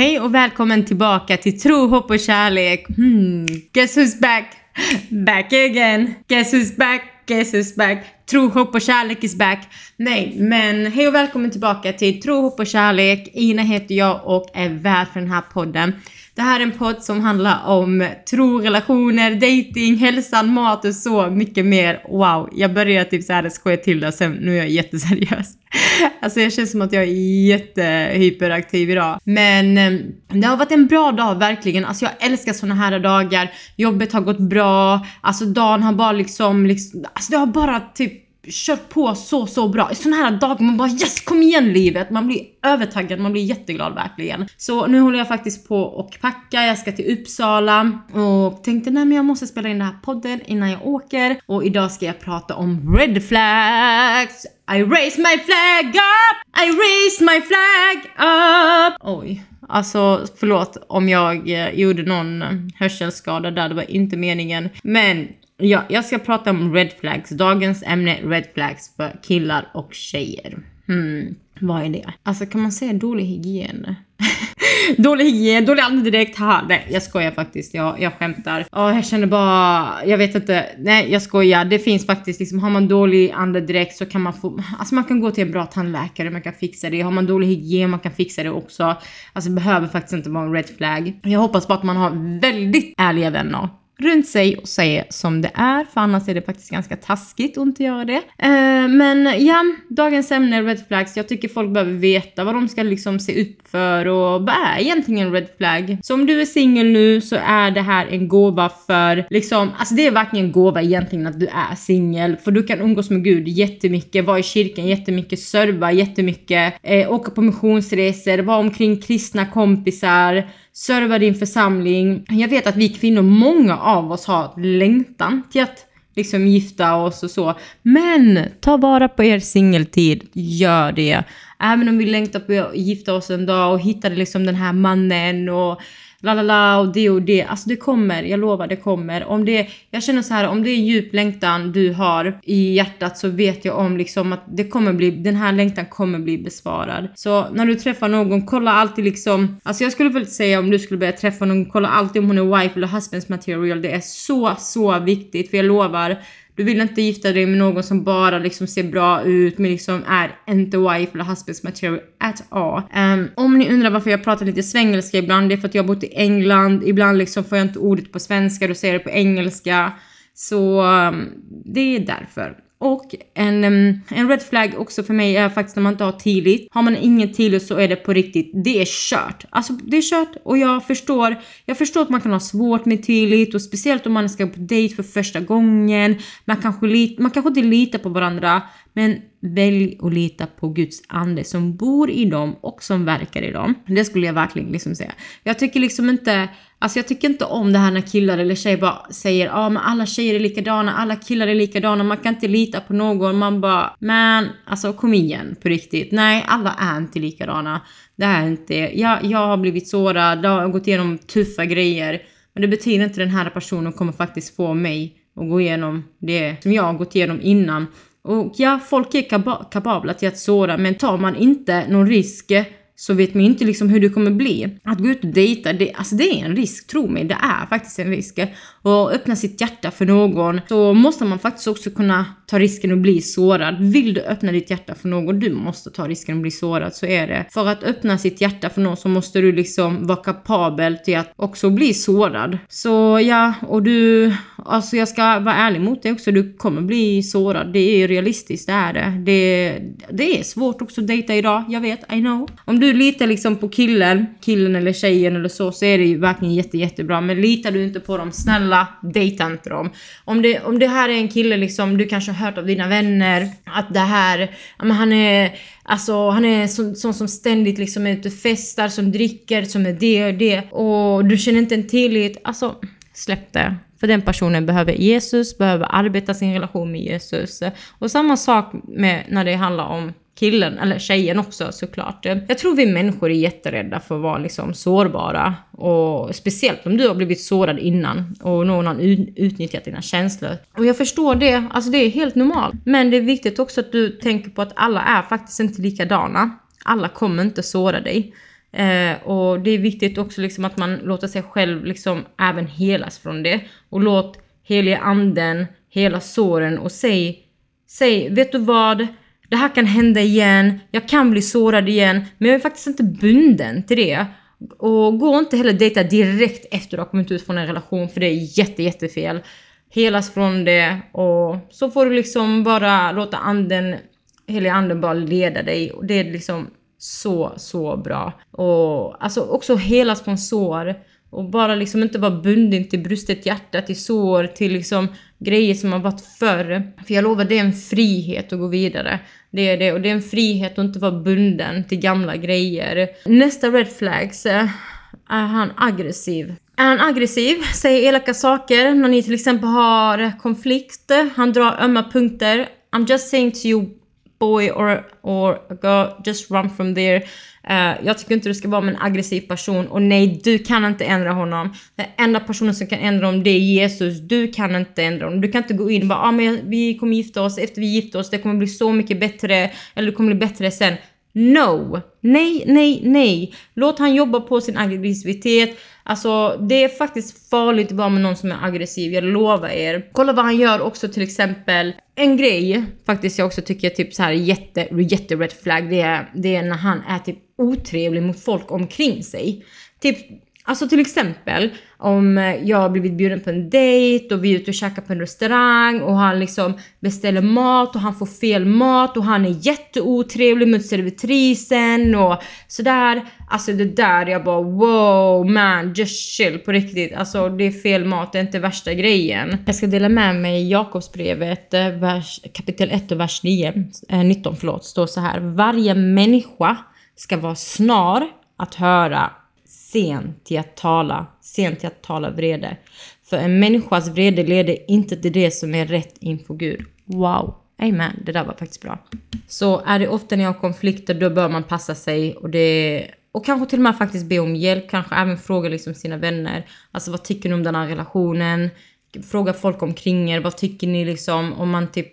Hej och välkommen tillbaka till Tro, hopp och kärlek. Hmm, guess who's back? Back again. Guess who's back? Guess who's back? Tro, hopp och kärlek is back. Nej, men hej och välkommen tillbaka till Tro, hopp och kärlek. Ina heter jag och är värd för den här podden. Det här är en podd som handlar om tro, relationer, dating, hälsan, mat och så mycket mer. Wow, jag började typ såhär skoja till det och sen nu är jag jätteseriös. Alltså jag känns som att jag är jättehyperaktiv idag. Men ehm, det har varit en bra dag verkligen. Alltså jag älskar såna här dagar. Jobbet har gått bra. Alltså dagen har bara liksom, liksom alltså det har bara typ kört på så, så bra. I såna här dagar man bara yes, kom igen livet! Man blir övertaggad, man blir jätteglad verkligen. Så nu håller jag faktiskt på och packa, jag ska till Uppsala och tänkte nej men jag måste spela in den här podden innan jag åker. Och idag ska jag prata om red flags. I raise my flag up! I raise my flag up! Oj. Alltså förlåt om jag eh, gjorde någon eh, hörselskada där, det var inte meningen. Men Ja, jag ska prata om red flags. Dagens ämne red flags för killar och tjejer. Hmm, vad är det? Alltså kan man säga dålig hygien? dålig hygien, dålig andedräkt, haha. Nej, jag skojar faktiskt. Jag, jag skämtar. Ja, jag känner bara, jag vet inte. Nej, jag skojar. Det finns faktiskt liksom, har man dålig andedräkt så kan man få, alltså man kan gå till en bra tandläkare, man kan fixa det. Har man dålig hygien, man kan fixa det också. Alltså det behöver faktiskt inte vara en red flag. Jag hoppas bara att man har väldigt ärliga vänner runt sig och säga som det är, för annars är det faktiskt ganska taskigt att inte göra det. Eh, men ja, dagens ämne är red flags. Jag tycker folk behöver veta vad de ska liksom se upp för och vad är egentligen en red flag? Så om du är singel nu så är det här en gåva för liksom, alltså det är verkligen en gåva egentligen att du är singel, för du kan umgås med Gud jättemycket, vara i kyrkan jättemycket, serva jättemycket, eh, åka på missionsresor, vara omkring kristna kompisar, serva din församling. Jag vet att vi kvinnor, många av oss har längtan till att liksom gifta oss och så. Men ta vara på er singeltid, gör det. Även om vi längtar på att gifta oss en dag och hittade liksom den här mannen och la la la och det och det. Alltså det kommer, jag lovar det kommer. Om det, jag känner så här, om det är djup längtan du har i hjärtat så vet jag om liksom att det kommer bli, den här längtan kommer bli besvarad. Så när du träffar någon, kolla alltid liksom, alltså jag skulle väl säga om du skulle börja träffa någon, kolla alltid om hon är wife eller husband's material. Det är så, så viktigt för jag lovar du vill inte gifta dig med någon som bara liksom ser bra ut men liksom är inte wife eller husband's material at all. Um, om ni undrar varför jag pratar lite svengelska ibland, det är för att jag har bott i England. Ibland liksom får jag inte ordet på svenska, då säger jag det på engelska. Så um, det är därför. Och en, en red flag också för mig är faktiskt när man inte har tillit. Har man ingen tillit så är det på riktigt, det är kört. Alltså det är kört och jag förstår, jag förstår att man kan ha svårt med tillit och speciellt om man ska på dejt för första gången. Man kanske, lit, man kanske inte litar på varandra men välj att lita på Guds ande som bor i dem och som verkar i dem. Det skulle jag verkligen liksom säga. Jag tycker liksom inte, alltså jag tycker inte om det här när killar eller tjejer bara säger ja ah, men alla tjejer är likadana, alla killar är likadana, man kan inte lita på någon. Man bara, men alltså kom igen på riktigt. Nej, alla är inte likadana. Det är inte. Jag, jag har blivit sårad, jag har gått igenom tuffa grejer. Men det betyder inte att den här personen kommer faktiskt få mig att gå igenom det som jag har gått igenom innan. Och ja, folk är kapabla till att såra, men tar man inte någon risk så vet man ju inte liksom hur det kommer bli. Att gå ut och dejta, det, alltså det är en risk, tro mig, det är faktiskt en risk. Och öppna sitt hjärta för någon så måste man faktiskt också kunna ta risken att bli sårad. Vill du öppna ditt hjärta för någon, du måste ta risken att bli sårad, så är det. För att öppna sitt hjärta för någon så måste du liksom vara kapabel till att också bli sårad. Så ja, och du, alltså jag ska vara ärlig mot dig också, du kommer bli sårad. Det är realistiskt, det är det. Det, det är svårt också att dejta idag, jag vet, I know. Om du litar liksom på killen, killen eller tjejen eller så, så är det ju verkligen jätte, jättebra. Men litar du inte på dem, snälla, dejta inte dem. Om det, om det här är en kille liksom, du kanske hört av dina vänner att det här, men han är, alltså han är sån, sån som ständigt liksom är ute och festar, som dricker, som är det och det. Och du känner inte en tillit, alltså släpp det. För den personen behöver Jesus, behöver arbeta sin relation med Jesus. Och samma sak med när det handlar om killen, eller tjejen också såklart. Jag tror vi människor är jätterädda för att vara liksom sårbara. Och speciellt om du har blivit sårad innan och någon har utnyttjat dina känslor. Och jag förstår det, alltså det är helt normalt. Men det är viktigt också att du tänker på att alla är faktiskt inte likadana. Alla kommer inte såra dig. Eh, och det är viktigt också liksom att man låter sig själv liksom även helas från det. Och låt heliga anden hela såren och säg, säg, vet du vad? Det här kan hända igen, jag kan bli sårad igen, men jag är faktiskt inte bunden till det. Och gå inte heller dejta direkt efter du har kommit ut från en relation, för det är jätte, jättefel. Helas från det och så får du liksom bara låta anden, heliga anden bara leda dig. Och det är liksom så, så bra. Och alltså också helas från sår. Och bara liksom inte vara bunden till brustet hjärta, till sår, till liksom grejer som har varit förr. För jag lovar, det är en frihet att gå vidare. Det är det. Och det är en frihet att inte vara bunden till gamla grejer. Nästa red flags. Eh, är han aggressiv? Är han aggressiv, säger elaka saker när ni till exempel har konflikt, han drar ömma punkter. I'm just saying to you boy or, or a girl, just run from there. Uh, jag tycker inte du ska vara med en aggressiv person och nej, du kan inte ändra honom. Den enda personen som kan ändra honom det är Jesus. Du kan inte ändra honom. Du kan inte gå in och bara ah, men vi kommer gifta oss, efter vi gifter oss, det kommer bli så mycket bättre, eller det kommer bli bättre sen. No! Nej, nej, nej! Låt han jobba på sin aggressivitet. Alltså det är faktiskt farligt att vara med någon som är aggressiv, jag lovar er. Kolla vad han gör också till exempel. En grej faktiskt jag också tycker är typ så här jätte, jätte red flag, det är, det är när han är typ otrevlig mot folk omkring sig. Typ Alltså till exempel om eh, jag har blivit bjuden på en dejt och vi är ute och käkar på en restaurang och han liksom beställer mat och han får fel mat och han är jätteotrevlig mot servitrisen och sådär. Alltså det där jag bara wow man just chill på riktigt. Alltså det är fel mat, det är inte värsta grejen. Jag ska dela med mig Jakobsbrevet eh, kapitel 1 och vers 9, eh, 19 förlåt, står så här. Varje människa ska vara snar att höra sen till att tala, sen till att tala vrede. För en människas vrede leder inte till det som är rätt inför Gud. Wow! Amen, det där var faktiskt bra. Så är det ofta när jag har konflikter då bör man passa sig och det och kanske till och med faktiskt be om hjälp, kanske även fråga liksom sina vänner. Alltså vad tycker ni om den här relationen? Fråga folk omkring er, vad tycker ni liksom om man typ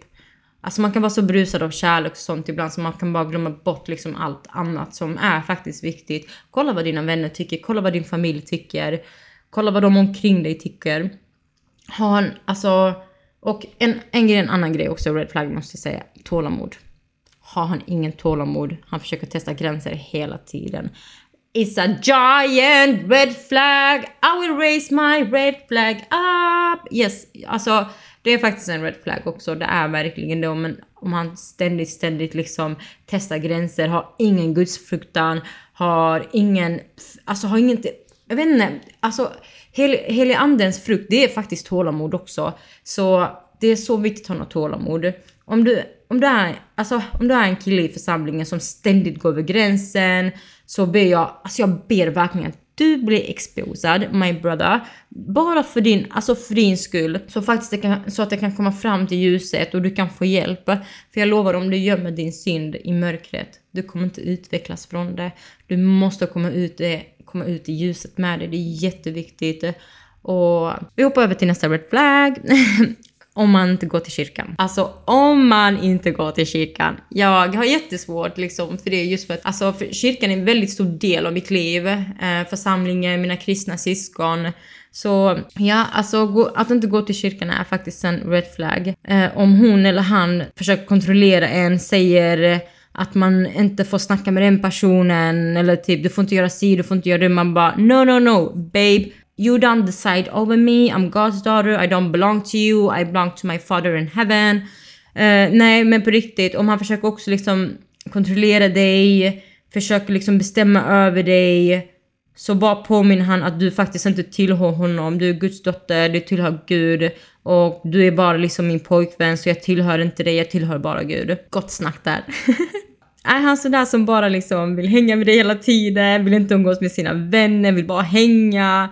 Alltså man kan vara så brusad av kärlek och sånt ibland så man kan bara glömma bort liksom allt annat som är faktiskt viktigt. Kolla vad dina vänner tycker, kolla vad din familj tycker. Kolla vad de omkring dig tycker. Ha en, alltså, och en, en grej, en annan grej också, red flag måste jag säga, tålamod. Har han ingen tålamod, han försöker testa gränser hela tiden. It's a giant red flag, I will raise my red flag up. Yes, alltså det är faktiskt en red flag också. Det är verkligen det. Om, om han ständigt, ständigt liksom testar gränser, har ingen gudsfruktan, har ingen, alltså har inget. jag vet inte, alltså hel, helig andens frukt, det är faktiskt tålamod också. Så det är så viktigt att ha tålamod. Om du, om, du är, alltså, om du är en kille i församlingen som ständigt går över gränsen så ber jag, alltså jag ber verkligen att du blir exposad, my brother, bara för din, alltså för din skull, så, faktiskt det kan, så att det kan komma fram till ljuset och du kan få hjälp. För jag lovar, om du gömmer din synd i mörkret, du kommer inte utvecklas från det. Du måste komma ut, eh, komma ut i ljuset med det, det är jätteviktigt. Och vi hoppar över till nästa red flag. om man inte går till kyrkan. Alltså om man inte går till kyrkan. Jag har jättesvårt liksom för det just för att alltså, för kyrkan är en väldigt stor del av mitt liv. Eh, församlingen, mina kristna syskon. Så ja, alltså att inte gå till kyrkan är faktiskt en red flag. Eh, om hon eller han försöker kontrollera en, säger att man inte får snacka med den personen eller typ du får inte göra si, du får inte göra det. Man bara no, no, no, babe. You don't decide over me, I'm God's daughter, I don't belong to you, I belong to my father in heaven. Uh, nej, men på riktigt, om han försöker också liksom kontrollera dig, försöker liksom bestämma över dig, så bara påminner han att du faktiskt inte tillhör honom. Du är Guds dotter, du tillhör Gud och du är bara liksom min pojkvän så jag tillhör inte dig, jag tillhör bara Gud. Gott snack där. är han sådär som bara liksom vill hänga med dig hela tiden, vill inte umgås med sina vänner, vill bara hänga.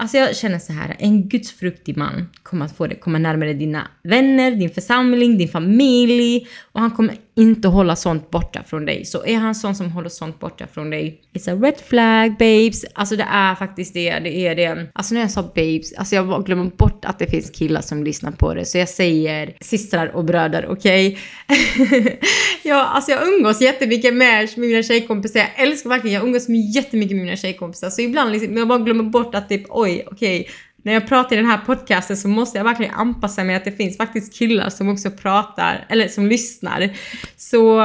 Alltså jag känner så här, en gudsfruktig man kommer att få dig komma närmare dina vänner, din församling, din familj och han kommer inte hålla sånt borta från dig. Så är han sån som håller sånt borta från dig, it's a red flag babes. Alltså det är faktiskt det, det är det. Alltså när jag sa babes, alltså jag glömmer bort att det finns killar som lyssnar på det. Så jag säger systrar och bröder, okej? Okay? ja, alltså jag umgås jättemycket med mina tjejkompisar. Jag älskar verkligen, jag umgås med jättemycket med mina tjejkompisar. Så ibland liksom, jag bara glömmer bort att typ, oj, okej. Okay när jag pratar i den här podcasten så måste jag verkligen anpassa mig att det finns faktiskt killar som också pratar, eller som lyssnar. Så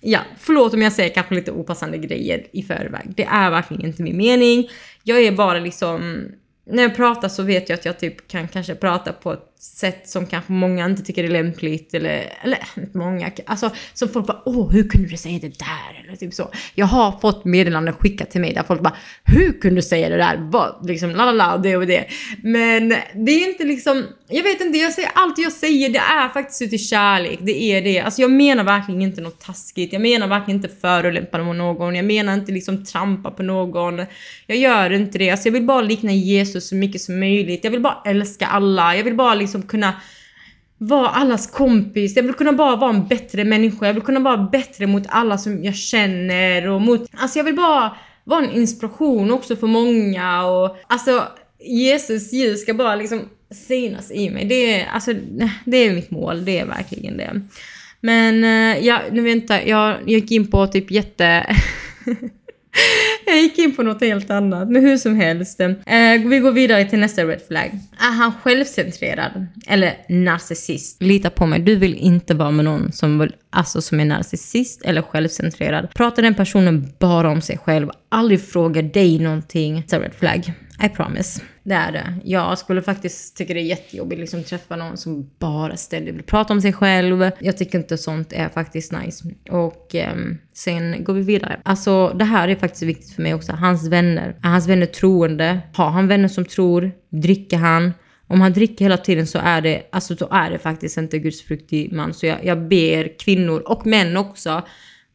ja, förlåt om jag säger kanske lite opassande grejer i förväg. Det är verkligen inte min mening. Jag är bara liksom, när jag pratar så vet jag att jag typ kan kanske prata på ett sätt som kanske många inte tycker är lämpligt eller, eller inte många, alltså som folk bara åh hur kunde du säga det där? Eller typ så. Jag har fått meddelanden skickat till mig där folk bara hur kunde du säga det där? Vad? Liksom la la la det och det. Men det är inte liksom, jag vet inte, jag säger allt jag säger det är faktiskt ut i kärlek, det är det. Alltså jag menar verkligen inte något taskigt, jag menar verkligen inte förolämpa någon, jag menar inte liksom trampa på någon. Jag gör inte det, alltså jag vill bara likna Jesus så mycket som möjligt, jag vill bara älska alla, jag vill bara liksom liksom kunna vara allas kompis. Jag vill kunna bara vara en bättre människa. Jag vill kunna vara bättre mot alla som jag känner och mot... Alltså jag vill bara vara en inspiration också för många och alltså Jesus ljus ska bara liksom synas i mig. Det är, alltså, det är mitt mål, det är verkligen det. Men eh, ja, nu vänta, jag, jag gick in på typ jätte... Jag gick in på något helt annat, men hur som helst. Eh, vi går vidare till nästa red flag. Är han självcentrerad? Eller narcissist? Lita på mig, du vill inte vara med någon som, vill, alltså, som är narcissist eller självcentrerad. Pratar den personen bara om sig själv, aldrig frågar dig någonting, det är red flag. I promise. Det är det. Jag skulle faktiskt tycka det är jättejobbigt liksom att träffa någon som bara ständigt vill prata om sig själv. Jag tycker inte sånt är faktiskt nice. Och eh, sen går vi vidare. Alltså det här är faktiskt viktigt för mig också. Hans vänner. Är hans vänner troende? Har han vänner som tror? Dricker han? Om han dricker hela tiden så är det, alltså, så är det faktiskt inte gudsfruktig man. Så jag, jag ber kvinnor och män också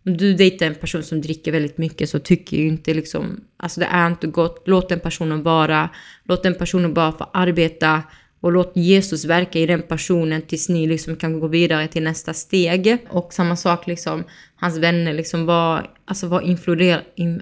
om du dejtar en person som dricker väldigt mycket så tycker ju inte liksom, alltså det är inte gott. Låt den personen vara. Låt den personen bara få arbeta och låt Jesus verka i den personen tills ni liksom kan gå vidare till nästa steg. Och samma sak liksom, hans vänner liksom var, alltså var influerade, in,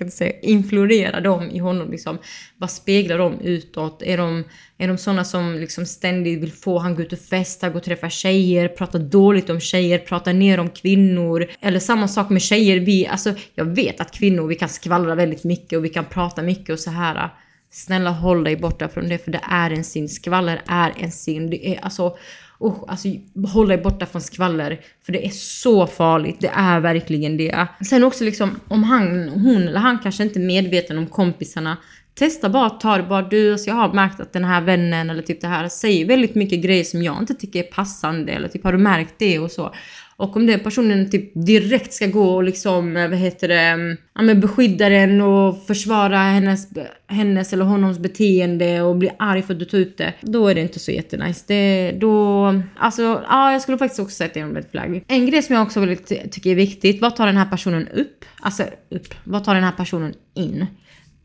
ska inte säga, influerar de i honom? Liksom? Vad speglar de utåt? Är de, är de sådana som liksom ständigt vill få han gå ut och festa, gå och träffa tjejer, prata dåligt om tjejer, prata ner om kvinnor? Eller samma sak med tjejer. Vi, alltså, jag vet att kvinnor, vi kan skvallra väldigt mycket och vi kan prata mycket och så här. Snälla håll dig borta från det för det är en synd. Skvaller är en synd. Det är alltså oh, alltså håll dig borta från skvaller. För det är så farligt, det är verkligen det. Sen också liksom om han, hon eller han kanske inte är medveten om kompisarna. Testa bara att ta det bara du, alltså jag har märkt att den här vännen eller typ det här säger väldigt mycket grejer som jag inte tycker är passande eller typ har du märkt det och så. Och om den personen typ direkt ska gå och liksom, eh, vad heter det, mm, ja men beskydda den och försvara hennes, hennes eller honoms beteende och bli arg för att du tar ut det. Då är det inte så jättenice. Det, då, alltså, ja jag skulle faktiskt också säga att det är en red flag. En grej som jag också väldigt tycker är viktigt, vad tar den här personen upp? Alltså upp, vad tar den här personen in?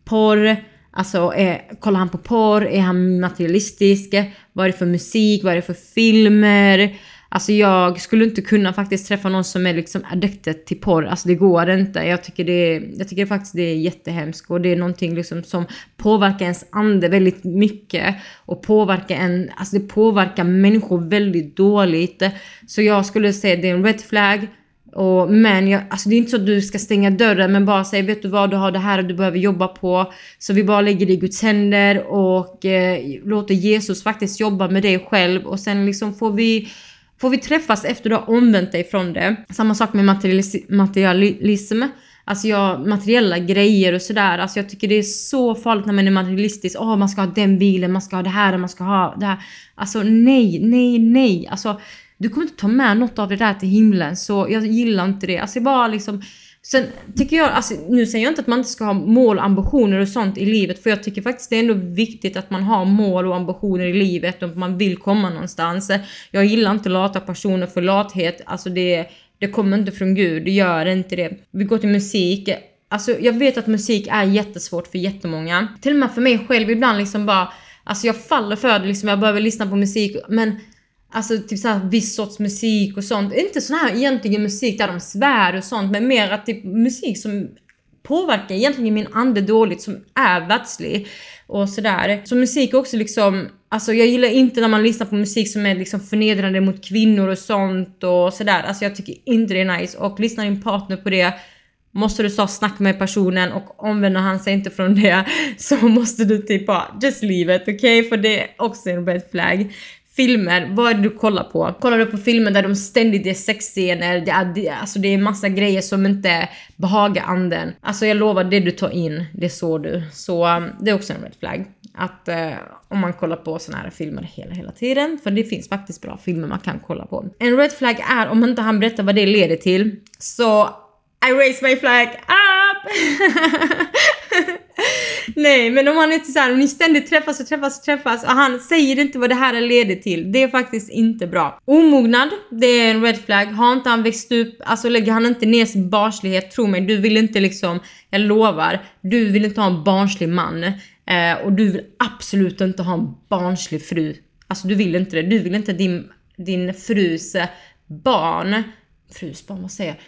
Porr, Alltså, är, kollar han på porr? Är han materialistisk? Vad är det för musik? Vad är det för filmer? Alltså jag skulle inte kunna faktiskt träffa någon som är liksom addicted till porr. Alltså det går inte. Jag tycker det, jag tycker faktiskt det är jättehemskt och det är någonting liksom som påverkar ens ande väldigt mycket och påverkar en, alltså det påverkar människor väldigt dåligt. Så jag skulle säga det är en red flag. Och, men jag, alltså det är inte så att du ska stänga dörren men bara säga vet du vad du har det här och du behöver jobba på. Så vi bara lägger det i Guds händer och eh, låter Jesus faktiskt jobba med dig själv och sen liksom får vi Får vi träffas efter du har omvänt dig från det. Samma sak med materialis materialism. Alltså jag, materiella grejer och sådär. Alltså jag tycker det är så farligt när man är materialistisk. Åh, oh, man ska ha den bilen, man ska ha det här, man ska ha det här. Alltså nej, nej, nej. Alltså du kommer inte ta med något av det där till himlen. Så jag gillar inte det. Alltså jag bara liksom Sen tycker jag, alltså, nu säger jag inte att man inte ska ha mål, ambitioner och sånt i livet, för jag tycker faktiskt det är ändå viktigt att man har mål och ambitioner i livet och att man vill komma någonstans. Jag gillar inte lata personer för lathet, alltså det, det kommer inte från Gud, det gör inte det. Vi går till musik. Alltså jag vet att musik är jättesvårt för jättemånga. Till och med för mig själv ibland liksom bara, alltså jag faller för det liksom, jag behöver lyssna på musik, men Alltså typ såhär viss sorts musik och sånt. Inte sån här egentligen musik där de svär och sånt men mer att typ musik som påverkar egentligen min ande dåligt som är världslig och sådär. Så musik är också liksom, alltså jag gillar inte när man lyssnar på musik som är liksom förnedrande mot kvinnor och sånt och sådär. Alltså jag tycker inte det är nice och lyssnar din partner på det måste du ta snacka med personen och omvänder han sig inte från det så måste du typ bara just leave it, okej? Okay? För det är också en red flag filmer, vad är det du kollar på? Kollar du på filmer där de ständigt är sexscener, det är, det, alltså det är massa grejer som inte behagar anden. Alltså jag lovar, det du tar in, det såg du. Så um, det är också en red flag. Att eh, om man kollar på såna här filmer hela, hela tiden, för det finns faktiskt bra filmer man kan kolla på. En red flag är om inte han berättar vad det leder till, så I raise my flag up! Nej, men om han är så här, om ni ständigt träffas och träffas och träffas och han säger inte vad det här leder till. Det är faktiskt inte bra. Omognad, det är en red flag. Har inte han växt upp, alltså lägger han inte ner sin barnslighet, tro mig, du vill inte liksom, jag lovar, du vill inte ha en barnslig man. Eh, och du vill absolut inte ha en barnslig fru. Alltså du vill inte det. Du vill inte din, din frus eh, barn, frus barn, vad säger jag?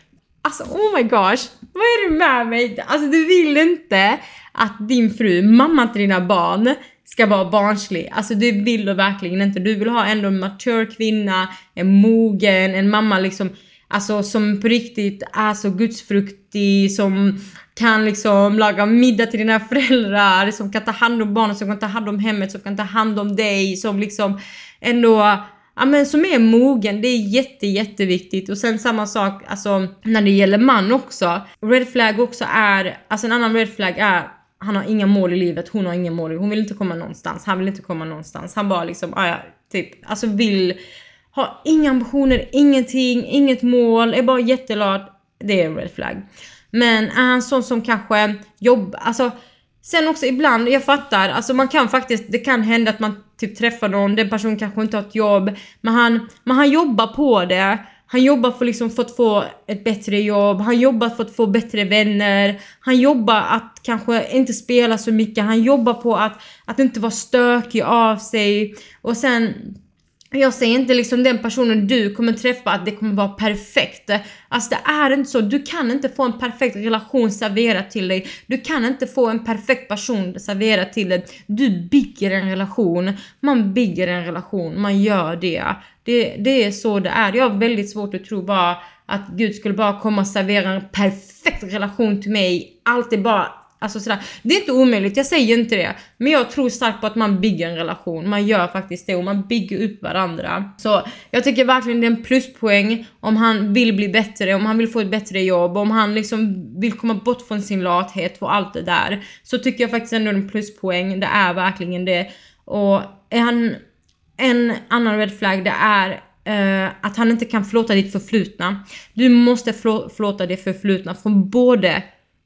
Alltså oh my gosh, vad är det med mig? Alltså du vill inte att din fru, mamma till dina barn, ska vara barnslig. Alltså det vill du verkligen inte. Du vill ha ändå en mature kvinna, en mogen, en mamma liksom, alltså som på riktigt är så gudsfruktig, som kan liksom laga middag till dina föräldrar, som kan ta hand om barnen, som kan ta hand om hemmet, som kan ta hand om dig, som liksom ändå ja men som är mogen, det är jätte jätteviktigt. Och sen samma sak alltså när det gäller man också. Red flag också är, alltså en annan red flag är han har inga mål i livet, hon har inga mål, hon vill inte komma någonstans, han vill inte komma någonstans. Han bara liksom, ah, ja, typ, alltså vill ha inga ambitioner, ingenting, inget mål, är bara jättelat. Det är en red flag. Men är han sån som kanske jobbar, alltså Sen också ibland, jag fattar, alltså man kan faktiskt, det kan hända att man typ träffar någon, den personen kanske inte har ett jobb, men han, men han jobbar på det. Han jobbar för, liksom, för att få ett bättre jobb, han jobbar för att få bättre vänner, han jobbar att kanske inte spela så mycket, han jobbar på att, att inte vara stökig av sig. Och sen jag säger inte liksom den personen du kommer träffa att det kommer vara perfekt. Alltså det är inte så. Du kan inte få en perfekt relation serverad till dig. Du kan inte få en perfekt person serverad till dig. Du bygger en relation. Man bygger en relation. Man gör det. Det, det är så det är. Jag har väldigt svårt att tro bara att Gud skulle bara komma och servera en perfekt relation till mig. Allt är bara Alltså sådär. Det är inte omöjligt, jag säger inte det. Men jag tror starkt på att man bygger en relation. Man gör faktiskt det och man bygger upp varandra. Så jag tycker verkligen det är en pluspoäng om han vill bli bättre, om han vill få ett bättre jobb, om han liksom vill komma bort från sin lathet och allt det där. Så tycker jag faktiskt ändå en pluspoäng. Det är verkligen det. Och är han... En annan red flag det är uh, att han inte kan förlåta ditt förflutna. Du måste förlåta det förflutna från både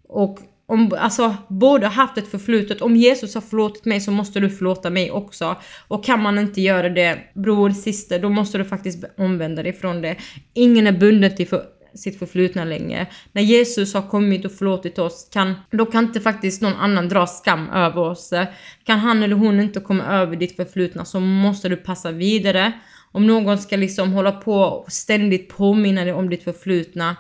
och om, alltså, både haft ett förflutet. Om Jesus har förlåtit mig så måste du förlåta mig också. Och kan man inte göra det, bror, syster, då måste du faktiskt omvända dig från det. Ingen är bunden till för, sitt förflutna längre. När Jesus har kommit och förlåtit oss, kan, då kan inte faktiskt någon annan dra skam över oss. Kan han eller hon inte komma över ditt förflutna så måste du passa vidare. Om någon ska liksom hålla på och ständigt påminna dig om ditt förflutna,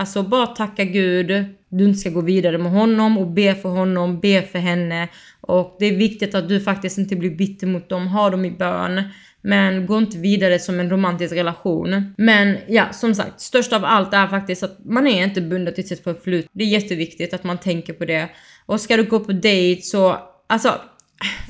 Alltså bara tacka Gud, du inte ska gå vidare med honom och be för honom, be för henne. Och det är viktigt att du faktiskt inte blir bitter mot dem, ha dem i bön. Men gå inte vidare som en romantisk relation. Men ja, som sagt, störst av allt är faktiskt att man är inte bunden till sitt förflutna. Det är jätteviktigt att man tänker på det. Och ska du gå på dejt så, alltså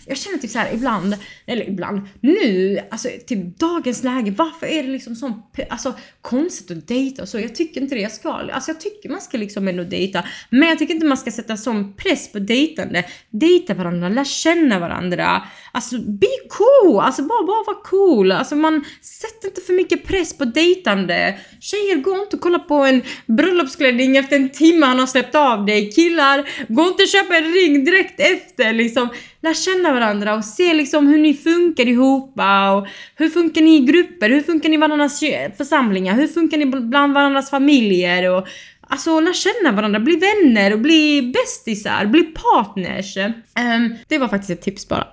jag känner typ så här ibland, eller ibland, nu, alltså typ dagens läge, varför är det liksom sån, alltså konstigt att dejta och så? Jag tycker inte det, jag ska, alltså jag tycker man ska liksom ändå dejta, men jag tycker inte man ska sätta sån press på dejtande. Dejta varandra, lär känna varandra, alltså be cool, alltså bara, bara vara cool, alltså man sätter inte för mycket press på dejtande. Tjejer, gå inte och kolla på en bröllopsklänning efter en timme han har släppt av dig. Killar, gå inte och köpa en ring direkt efter liksom lär känna varandra och se liksom hur ni funkar ihop och hur funkar ni i grupper, hur funkar ni i varandras församlingar, hur funkar ni bland varandras familjer? Och alltså lär känna varandra, bli vänner och bli bästisar, bli partners. Um, det var faktiskt ett tips bara.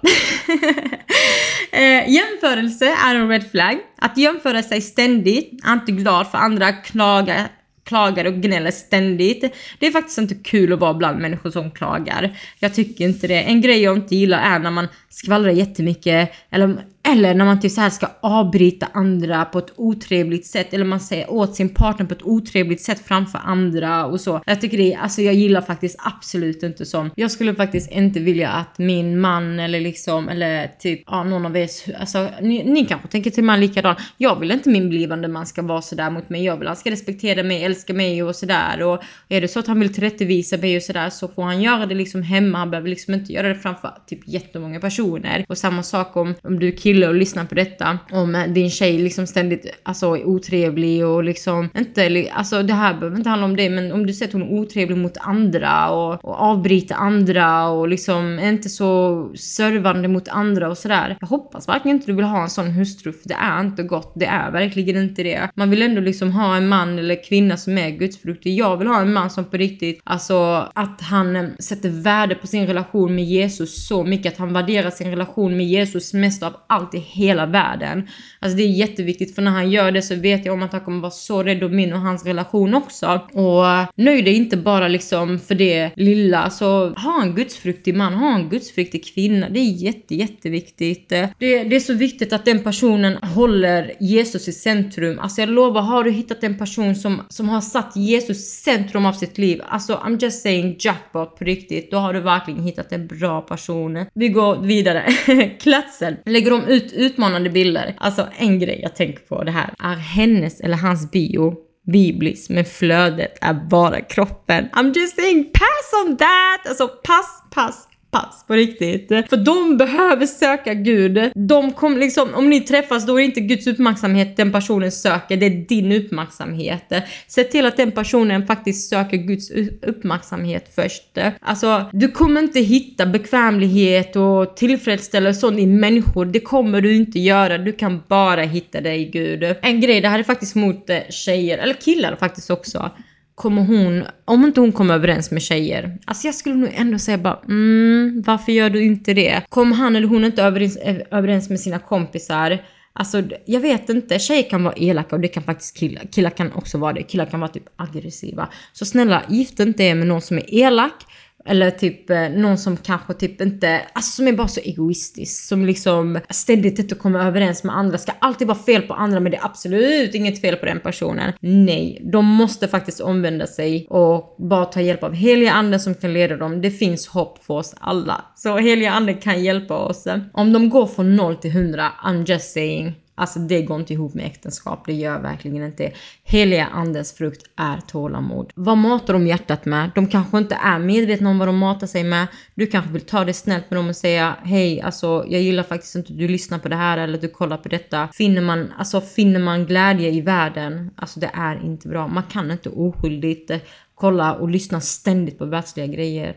uh, jämförelse är en red flag. Att jämföra sig ständigt, är inte glad för andra, klaga klagar och gnäller ständigt. Det är faktiskt inte kul att vara bland människor som klagar. Jag tycker inte det. En grej jag inte gillar är när man skvallrar jättemycket eller eller när man typ så här ska avbryta andra på ett otrevligt sätt eller man säger åt sin partner på ett otrevligt sätt framför andra och så. Jag tycker det, alltså jag gillar faktiskt absolut inte sånt. Jag skulle faktiskt inte vilja att min man eller liksom, eller typ, ja någon av er, alltså ni, ni kanske tänker till man likadant. Jag vill inte min blivande man ska vara sådär mot mig. Jag vill han ska respektera mig, älska mig och sådär. Och är det så att han vill tillrättavisa mig och sådär så får han göra det liksom hemma. Han behöver liksom inte göra det framför typ jättemånga personer. Och samma sak om, om du killar kille och lyssnar på detta. Om din tjej liksom ständigt alltså, är otrevlig och liksom inte, alltså det här behöver inte handla om det men om du ser att hon är otrevlig mot andra och, och avbryter andra och liksom är inte så servande mot andra och sådär. Jag hoppas verkligen inte du vill ha en sån hustru för det är inte gott. Det är verkligen inte det. Man vill ändå liksom ha en man eller kvinna som är gudsfruktig. Jag vill ha en man som på riktigt, alltså att han sätter värde på sin relation med Jesus så mycket att han värderar sin relation med Jesus mest av allt allt i hela världen. Alltså det är jätteviktigt för när han gör det så vet jag om att han kommer vara så rädd om min och hans relation också. Och nöj dig inte bara liksom för det lilla. Så ha en gudsfruktig man, ha en gudsfruktig kvinna. Det är jätte, jätteviktigt. Det, det är så viktigt att den personen håller Jesus i centrum. Alltså jag lovar, har du hittat en person som, som har satt Jesus i centrum av sitt liv. Alltså I'm just saying jackpot på riktigt. Då har du verkligen hittat en bra person. Vi går vidare. Klatsen, Lägger de ut ut utmanande bilder. Alltså en grej jag tänker på det här är hennes eller hans bio biblis, men flödet är bara kroppen. I'm just saying pass on that! Alltså pass, pass, pass på riktigt. För de behöver söka Gud. De kom, liksom, om ni träffas då är det inte Guds uppmärksamhet den personen söker, det är din uppmärksamhet. Se till att den personen faktiskt söker Guds uppmärksamhet först. Alltså, du kommer inte hitta bekvämlighet och tillfredsställelse sånt i människor. Det kommer du inte göra. Du kan bara hitta det i Gud. En grej, det här är faktiskt mot eh, tjejer, eller killar faktiskt också kommer hon, om inte hon kommer överens med tjejer, alltså jag skulle nog ändå säga bara mm, varför gör du inte det? Kommer han eller hon inte överens, överens med sina kompisar? Alltså jag vet inte, tjejer kan vara elaka och det kan faktiskt killar, killar kan också vara det, killar kan vara typ aggressiva. Så snälla, gift inte er med någon som är elak, eller typ eh, någon som kanske typ inte, alltså som är bara så egoistisk. Som liksom ständigt inte kommer överens med andra. Ska alltid vara fel på andra men det är absolut inget fel på den personen. Nej, de måste faktiskt omvända sig och bara ta hjälp av heliga anden som kan leda dem. Det finns hopp för oss alla. Så heliga anden kan hjälpa oss. Om de går från 0 till 100, I'm just saying. Alltså det går inte ihop med äktenskap, det gör verkligen inte Heliga andens frukt är tålamod. Vad matar de hjärtat med? De kanske inte är medvetna om vad de matar sig med. Du kanske vill ta det snällt med dem och säga hej, alltså jag gillar faktiskt inte att du lyssnar på det här eller att du kollar på detta. Finner man, alltså finner man glädje i världen, alltså det är inte bra. Man kan inte oskyldigt kolla och lyssna ständigt på världsliga grejer.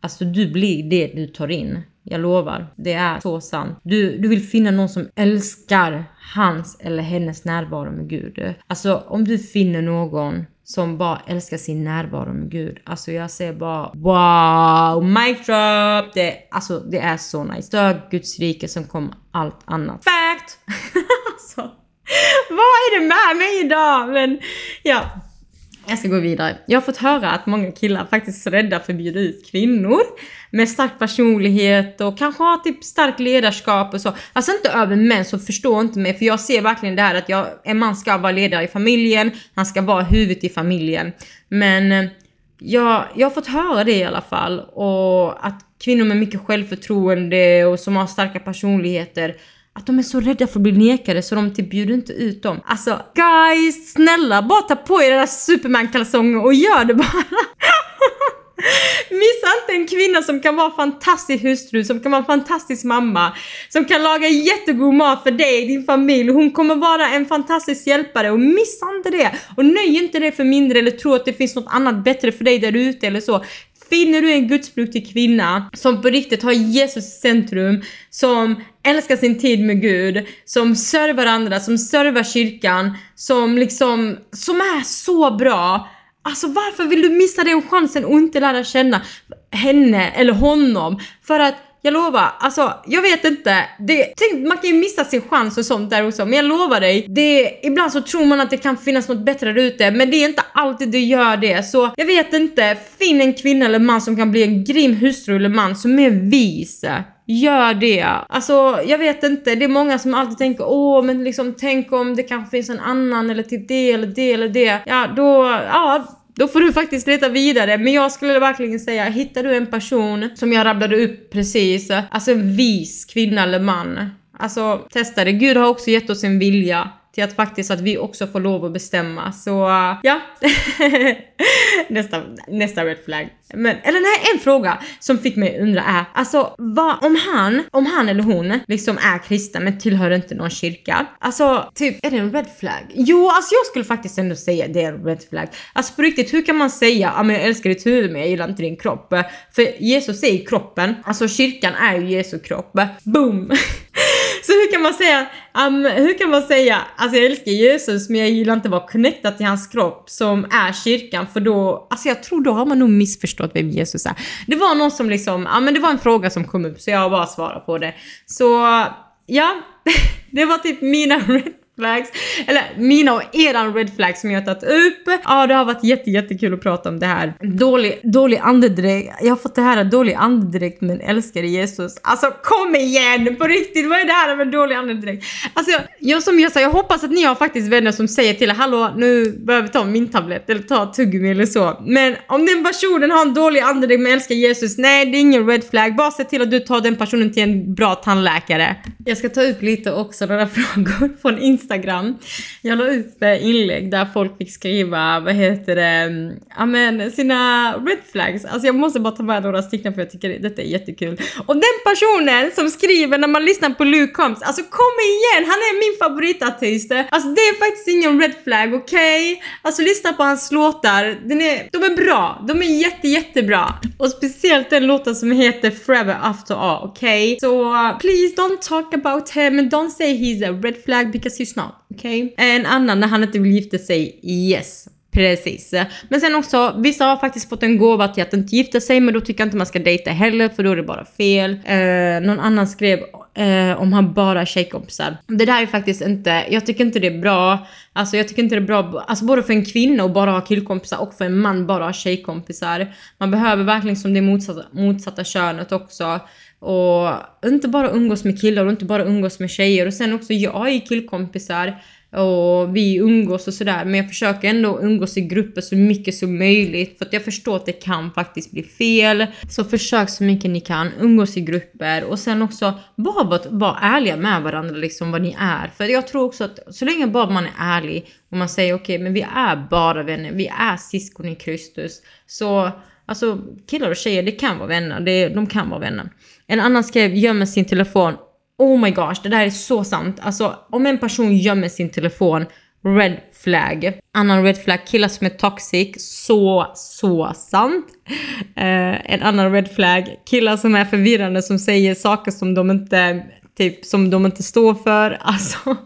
Alltså du blir det du tar in. Jag lovar, det är så sant. Du, du vill finna någon som älskar hans eller hennes närvaro med Gud. Alltså om du finner någon som bara älskar sin närvaro med Gud. Alltså jag säger bara wow, mic drop! Det, alltså det är så nice. Stör Guds rike som kommer allt annat. Fact! alltså, vad är det med mig idag? Men ja, jag ska gå vidare. Jag har fått höra att många killar faktiskt är rädda för att bjuda ut kvinnor med stark personlighet och kanske har typ starkt ledarskap och så. Alltså inte över män så förstå inte mig för jag ser verkligen det här att jag, en man ska vara ledare i familjen, han ska vara huvudet i familjen. Men eh, jag, jag har fått höra det i alla fall och att kvinnor med mycket självförtroende och som har starka personligheter att de är så rädda för att bli nekade så de typ bjuder inte ut dem. Alltså guys, snälla bara ta på er era superman-kalsonger och gör det bara. Missa inte en kvinna som kan vara fantastisk hustru, som kan vara en fantastisk mamma, som kan laga jättegod mat för dig, din familj. Hon kommer vara en fantastisk hjälpare och missa inte det. Och nöj inte det för mindre eller tro att det finns något annat bättre för dig där ute eller så. Finner du en gudsfruktig kvinna som på riktigt har Jesus i centrum, som älskar sin tid med Gud, som servar andra, som servar kyrkan, som liksom, som är så bra Alltså varför vill du missa den chansen och inte lära känna henne eller honom? För att jag lovar, alltså jag vet inte. Det, tänk, man kan ju missa sin chans och sånt där också, men jag lovar dig. Det, ibland så tror man att det kan finnas något bättre där ute, men det är inte alltid det gör det. Så jag vet inte, finn en kvinna eller man som kan bli en grym hustru eller man som är vis. Gör det. Alltså, jag vet inte. Det är många som alltid tänker åh, men liksom tänk om det kanske finns en annan eller typ det eller det eller det. Ja, då, ja, då får du faktiskt leta vidare. Men jag skulle verkligen säga, hittar du en person som jag rabblade upp precis, alltså en vis kvinna eller man. Alltså testa det. Gud har också gett oss en vilja till att faktiskt att vi också får lov att bestämma. Så uh, ja, nästa, nästa red flag. Men, eller nej, en fråga som fick mig undra är, alltså vad, om han, om han eller hon liksom är kristen men tillhör inte någon kyrka, alltså typ, är det en red flag? Jo, alltså jag skulle faktiskt ändå säga det är en red flag. Alltså på riktigt, hur kan man säga ja men jag älskar ditt huvud men jag gillar inte din kropp? För Jesus säger kroppen, alltså kyrkan är ju Jesu kropp. Boom! Så hur kan man säga, um, hur kan man säga, alltså jag älskar Jesus men jag gillar inte att vara connectad till hans kropp som är kyrkan för då, alltså jag tror då har man nog missförstått vem Jesus är. Det var någon som liksom, ja men det var en fråga som kom upp så jag har bara svarat på det. Så ja, det var typ mina red flags. Eller mina och eran red flags som jag har tagit upp. Ja, det har varit jätte, jättekul att prata om det här. Dålig, dålig andedräkt. Jag har fått det här dålig andedräkt men älskar Jesus. Alltså kom igen! På riktigt, vad är det här med dålig andedräkt? Alltså, jag, som jag sa, jag hoppas att ni har faktiskt vänner som säger till er hallå nu behöver vi ta min tablett eller ta tuggummi eller så. Men om den personen har en dålig andedräkt men älskar Jesus, nej det är ingen red flag. Bara se till att du tar den personen till en bra tandläkare. Jag ska ta upp lite också några frågor från Instagram Instagram. Jag la upp eh, inlägg där folk fick skriva, vad heter det, mm, ja men sina red flags. Alltså jag måste bara ta med några stycken för jag tycker detta är jättekul. Och den personen som skriver när man lyssnar på Luke Combs, alltså kom igen, han är min favoritartist. Alltså det är faktiskt ingen red flag, okej? Okay? Alltså lyssna på hans låtar, den är, de är bra, de är jätte jättebra. Och speciellt den låten som heter Forever After All, okej? Okay? Så uh, please don't talk about him and don't say he's a red flag because he's not. Okej? Okay? En annan när han inte vill gifta sig, yes. Precis. Men sen också, vissa har faktiskt fått en gåva till att inte gifta sig, men då tycker jag inte man ska dejta heller, för då är det bara fel. Eh, någon annan skrev eh, om han bara har tjejkompisar. Det där är faktiskt inte, jag tycker inte det är bra. Alltså jag tycker inte det är bra, alltså både för en kvinna att bara ha killkompisar och för en man bara ha tjejkompisar. Man behöver verkligen som det motsatta, motsatta könet också. Och inte bara umgås med killar och inte bara umgås med tjejer. Och sen också, jag har ju killkompisar och vi umgås och sådär. Men jag försöker ändå umgås i grupper så mycket som möjligt. För att jag förstår att det kan faktiskt bli fel. Så försök så mycket ni kan, umgås i grupper. Och sen också, bara vara var ärliga med varandra liksom vad ni är. För jag tror också att så länge bara man är ärlig och man säger okej, okay, men vi är bara vänner, vi är syskon i Kristus. Så Alltså killar och tjejer, det kan vara vänner. Det, de kan vara vänner. En annan skrev gömmer sin telefon. Oh my gosh, det där är så sant. Alltså om en person gömmer sin telefon, red flag. Annan red flag, killar som är toxic. Så, så sant. Eh, en annan red flag, killar som är förvirrande som säger saker som de inte, typ, som de inte står för. Alltså,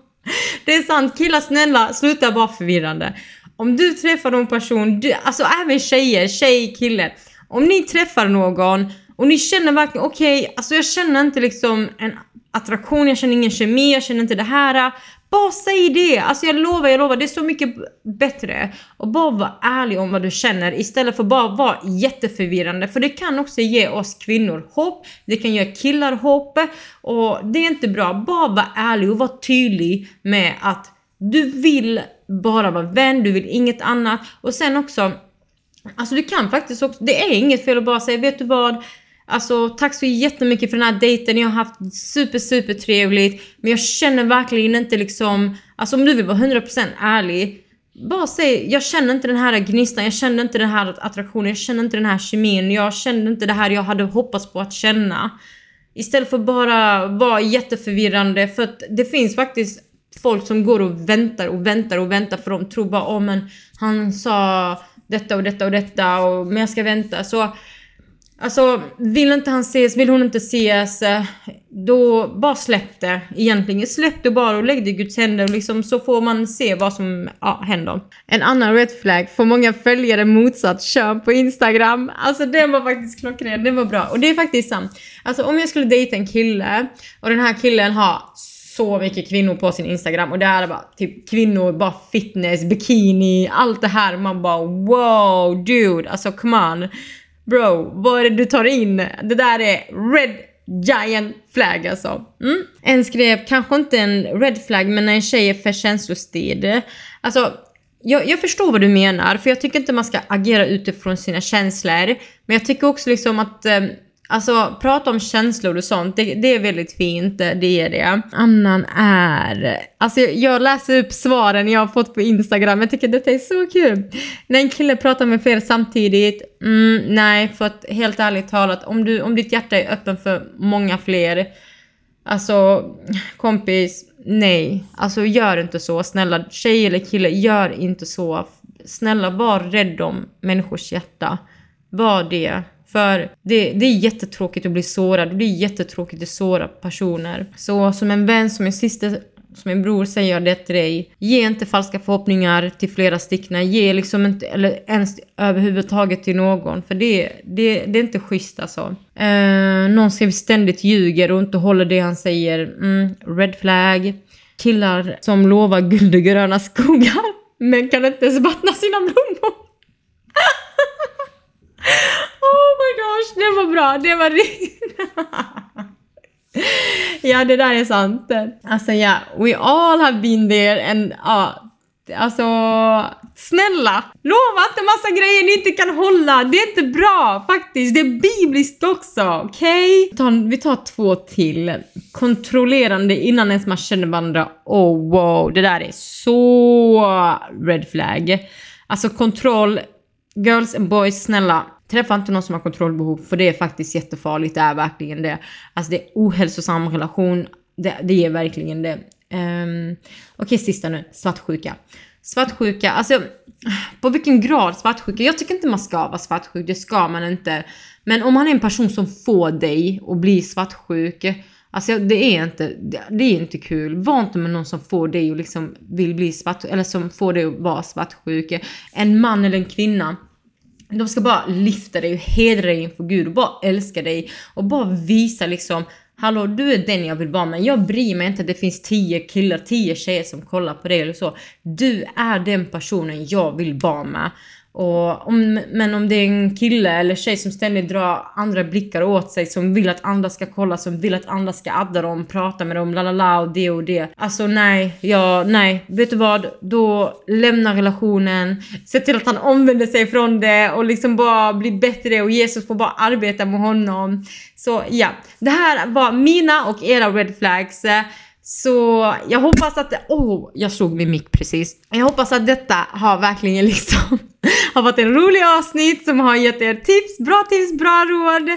det är sant. Killar snälla, sluta vara förvirrande. Om du träffar någon person, du, alltså även tjejer, tjej, kille. Om ni träffar någon och ni känner verkligen okej, okay, alltså jag känner inte liksom en attraktion, jag känner ingen kemi, jag känner inte det här. Bara säg det! Alltså jag lovar, jag lovar, det är så mycket bättre. Och bara vara ärlig om vad du känner istället för bara vara jätteförvirrande. För det kan också ge oss kvinnor hopp, det kan ge killar hopp. Och det är inte bra. Bara vara ärlig och vara tydlig med att du vill bara vara vän, du vill inget annat. Och sen också, alltså du kan faktiskt också, det är inget fel att bara säga, vet du vad? Alltså tack så jättemycket för den här dejten, jag har haft super super trevligt. Men jag känner verkligen inte liksom, alltså om du vill vara 100% ärlig. Bara säg, jag känner inte den här gnistan, jag känner inte den här attraktionen, jag känner inte den här kemin, jag känner inte det här jag hade hoppats på att känna. Istället för bara vara jätteförvirrande för att det finns faktiskt folk som går och väntar och väntar och väntar för de tror bara åh oh, men han sa detta och detta och detta och men jag ska vänta. Så alltså vill inte han ses, vill hon inte ses. Eh, då bara släpp det egentligen. Släpp det bara och lägg det i Guds händer liksom så får man se vad som ja, händer. En annan red flag, får många följare motsatt kön på Instagram. Alltså den var faktiskt klockren, den var bra. Och det är faktiskt sant. Alltså om jag skulle dejta en kille och den här killen har så mycket kvinnor på sin Instagram och det är bara typ kvinnor, bara fitness, bikini, allt det här. Man bara wow dude, alltså come on. Bro, vad är det du tar in? Det där är red giant flag alltså. Mm. En skrev kanske inte en red flag men när en tjej är för känslostyrd. Alltså jag, jag, förstår vad du menar, för jag tycker inte man ska agera utifrån sina känslor. Men jag tycker också liksom att eh, Alltså prata om känslor och sånt, det, det, är väldigt fint, eh, det är det. Annan är... Alltså jag läser upp svaren jag har fått på Instagram, jag tycker detta är så kul. När en kille pratar med flera samtidigt, mm, nej för att helt ärligt talat, om, du, om ditt hjärta är öppen för många fler, alltså kompis, nej. Alltså gör inte så, snälla tjej eller kille, gör inte så. Snälla var rädd om människors hjärta. Var det. För det, det är jättetråkigt att bli sårad det är jättetråkigt att såra personer. Så som en vän, som en syster, som en bror säger jag det till dig. Ge inte falska förhoppningar till flera stickna. Ge liksom inte, eller ens överhuvudtaget till någon. För det, det, det är inte schysst alltså. Eh, någon som ständigt ljuger och inte håller det han säger. Mm, red flag. Killar som lovar guld och gröna skogar men kan inte ens vattna sina blommor. Oh my gosh, det var bra. Det var riktigt... ja, det där är sant. Alltså ja, we all have been there and ja, Alltså, snälla! Lova inte massa grejer ni inte kan hålla! Det är inte bra faktiskt, det är bibliskt också, okej? Okay? Vi tar två till. Kontrollerande innan ens man känner varandra. Oh wow, det där är så red flag. Alltså kontroll, girls and boys, snälla Träffa inte någon som har kontrollbehov för det är faktiskt jättefarligt. Det är verkligen det. Alltså det är ohälsosam relation. Det, det är verkligen det. Um, Okej, okay, sista nu. Svartsjuka. Svartsjuka, alltså på vilken grad svartsjuka? Jag tycker inte man ska vara svartsjuk, det ska man inte. Men om man är en person som får dig att bli svartsjuk, alltså det är inte, det är inte kul. Var inte med någon som får dig och liksom vill bli svart eller som får dig att vara svartsjuk. En man eller en kvinna de ska bara lyfta dig och hedra dig inför Gud och bara älska dig och bara visa liksom Hallå, du är den jag vill vara med. Jag bryr mig inte att det finns tio killar, tio tjejer som kollar på dig eller så. Du är den personen jag vill vara med. Och om, men om det är en kille eller tjej som ständigt drar andra blickar åt sig, som vill att andra ska kolla, som vill att andra ska adda dem, prata med dem, la la la och det och det. Alltså nej, ja, nej. Vet du vad? Då lämna relationen, se till att han omvänder sig från det och liksom bara bli bättre och Jesus får bara arbeta med honom. Så ja, det här var mina och era red flags. Så jag hoppas att... Åh, oh, jag slog min mick precis. Jag hoppas att detta har verkligen liksom har varit en rolig avsnitt som har gett er tips, bra tips, bra råd.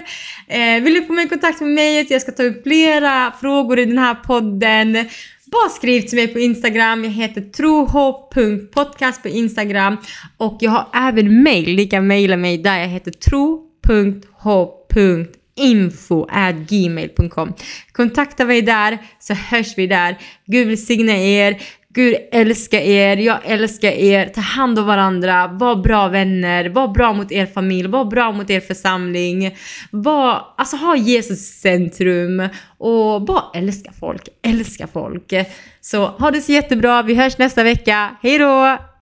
Eh, vill du komma i kontakt med mig jag ska ta upp flera frågor i den här podden bara skriv till mig på Instagram. Jag heter trohopp.podcast på Instagram och jag har även mail. Ni kan mejla mig där jag heter tro.hopp info gmail.com. Kontakta mig där så hörs vi där. Gud välsigne er. Gud älskar er, jag älskar er. Ta hand om varandra, var bra vänner, var bra mot er familj, var bra mot er församling. Var, alltså ha Jesus centrum och bara älska folk, älska folk. Så ha det så jättebra, vi hörs nästa vecka. Hej då!